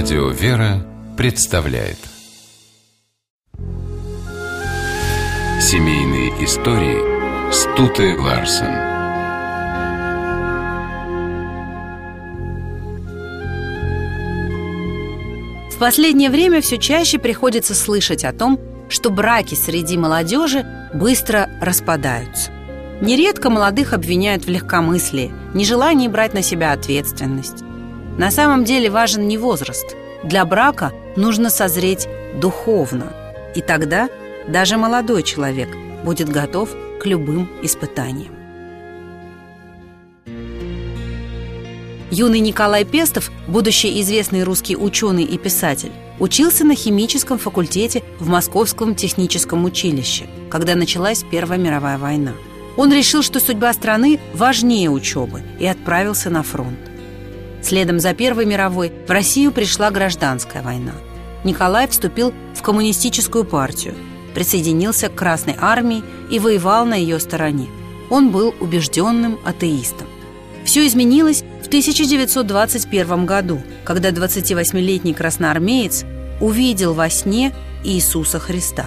Радио «Вера» представляет Семейные истории Стуты Ларсен В последнее время все чаще приходится слышать о том, что браки среди молодежи быстро распадаются. Нередко молодых обвиняют в легкомыслии, нежелании брать на себя ответственность. На самом деле важен не возраст. Для брака нужно созреть духовно. И тогда даже молодой человек будет готов к любым испытаниям. Юный Николай Пестов, будущий известный русский ученый и писатель, учился на химическом факультете в Московском техническом училище, когда началась Первая мировая война. Он решил, что судьба страны важнее учебы и отправился на фронт. Следом за Первой мировой в Россию пришла гражданская война. Николай вступил в коммунистическую партию, присоединился к Красной армии и воевал на ее стороне. Он был убежденным атеистом. Все изменилось в 1921 году, когда 28-летний красноармеец увидел во сне Иисуса Христа.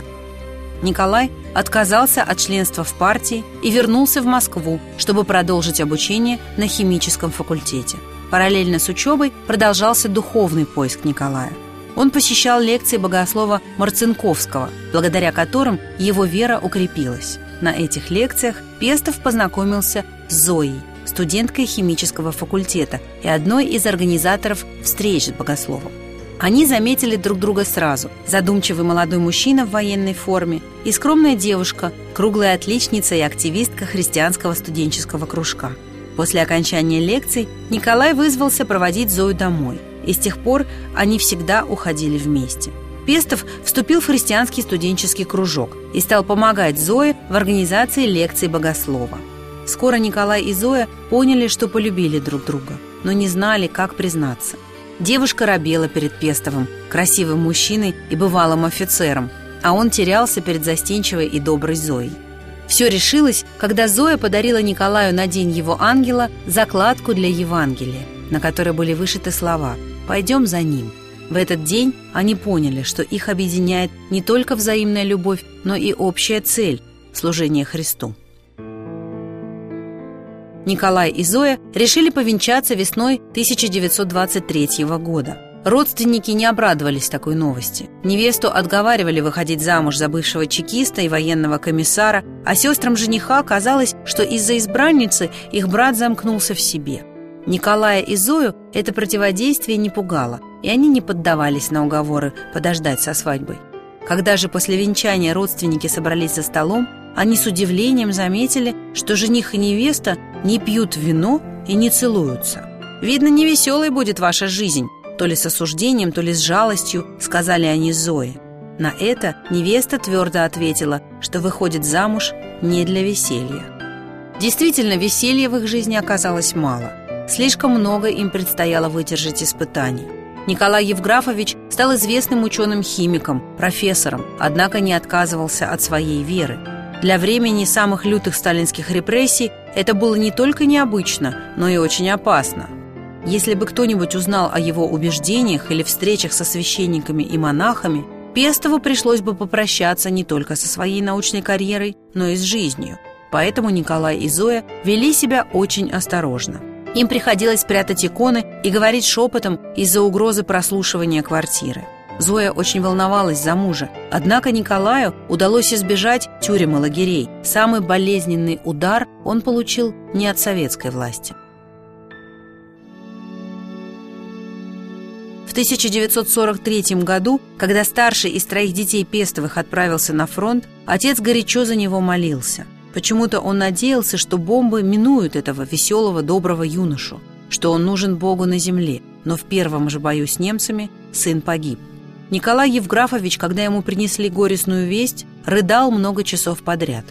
Николай отказался от членства в партии и вернулся в Москву, чтобы продолжить обучение на химическом факультете. Параллельно с учебой продолжался духовный поиск Николая. Он посещал лекции богослова Марцинковского, благодаря которым его вера укрепилась. На этих лекциях Пестов познакомился с Зоей, студенткой химического факультета и одной из организаторов встреч с богословом. Они заметили друг друга сразу. Задумчивый молодой мужчина в военной форме и скромная девушка, круглая отличница и активистка христианского студенческого кружка. После окончания лекций Николай вызвался проводить Зою домой. И с тех пор они всегда уходили вместе. Пестов вступил в христианский студенческий кружок и стал помогать Зое в организации лекций богослова – Скоро Николай и Зоя поняли, что полюбили друг друга, но не знали, как признаться. Девушка робела перед Пестовым, красивым мужчиной и бывалым офицером, а он терялся перед застенчивой и доброй Зоей. Все решилось, когда Зоя подарила Николаю на день его ангела закладку для Евангелия, на которой были вышиты слова «Пойдем за ним». В этот день они поняли, что их объединяет не только взаимная любовь, но и общая цель – служение Христу. Николай и Зоя решили повенчаться весной 1923 года. Родственники не обрадовались такой новости. Невесту отговаривали выходить замуж за бывшего чекиста и военного комиссара, а сестрам жениха казалось, что из-за избранницы их брат замкнулся в себе. Николая и Зою это противодействие не пугало, и они не поддавались на уговоры подождать со свадьбой. Когда же после венчания родственники собрались за столом, они с удивлением заметили, что жених и невеста не пьют вино и не целуются. «Видно, невеселой будет ваша жизнь», то ли с осуждением, то ли с жалостью, сказали они Зое. На это невеста твердо ответила, что выходит замуж не для веселья. Действительно, веселья в их жизни оказалось мало. Слишком много им предстояло выдержать испытаний. Николай Евграфович стал известным ученым-химиком, профессором, однако не отказывался от своей веры. Для времени самых лютых сталинских репрессий это было не только необычно, но и очень опасно. Если бы кто-нибудь узнал о его убеждениях или встречах со священниками и монахами, Пестову пришлось бы попрощаться не только со своей научной карьерой, но и с жизнью. Поэтому Николай и Зоя вели себя очень осторожно. Им приходилось прятать иконы и говорить шепотом из-за угрозы прослушивания квартиры. Зоя очень волновалась за мужа. Однако Николаю удалось избежать тюрем и лагерей. Самый болезненный удар он получил не от советской власти. В 1943 году, когда старший из троих детей Пестовых отправился на фронт, отец горячо за него молился. Почему-то он надеялся, что бомбы минуют этого веселого, доброго юношу, что он нужен Богу на земле, но в первом же бою с немцами сын погиб. Николай Евграфович, когда ему принесли горестную весть, рыдал много часов подряд.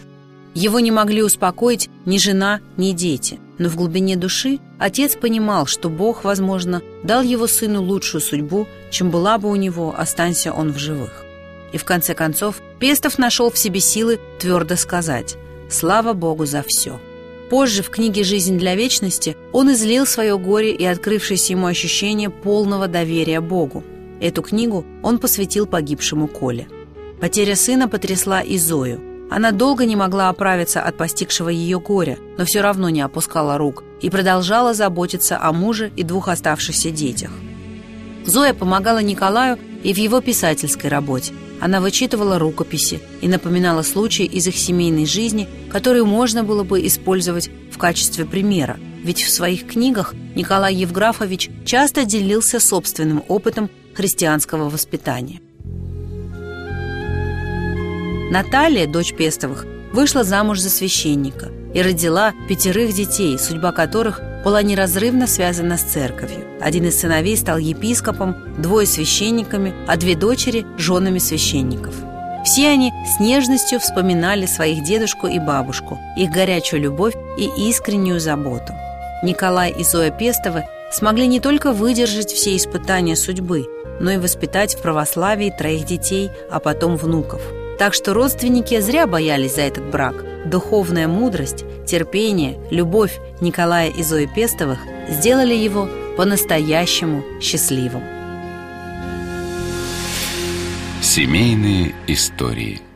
Его не могли успокоить ни жена, ни дети, но в глубине души отец понимал, что Бог, возможно, дал его сыну лучшую судьбу, чем была бы у него, останься он в живых. И в конце концов Пестов нашел в себе силы твердо сказать «Слава Богу за все». Позже в книге «Жизнь для вечности» он излил свое горе и открывшееся ему ощущение полного доверия Богу. Эту книгу он посвятил погибшему Коле. Потеря сына потрясла и Зою. Она долго не могла оправиться от постигшего ее горя, но все равно не опускала рук и продолжала заботиться о муже и двух оставшихся детях. Зоя помогала Николаю и в его писательской работе. Она вычитывала рукописи и напоминала случаи из их семейной жизни, которые можно было бы использовать в качестве примера, ведь в своих книгах Николай Евграфович часто делился собственным опытом христианского воспитания. Наталья, дочь Пестовых, вышла замуж за священника и родила пятерых детей, судьба которых была неразрывно связана с церковью. Один из сыновей стал епископом, двое священниками, а две дочери – женами священников. Все они с нежностью вспоминали своих дедушку и бабушку, их горячую любовь и искреннюю заботу. Николай и Зоя Пестовы смогли не только выдержать все испытания судьбы, но и воспитать в православии троих детей, а потом внуков. Так что родственники зря боялись за этот брак. Духовная мудрость, терпение, любовь Николая и Зои Пестовых сделали его по-настоящему счастливым. Семейные истории –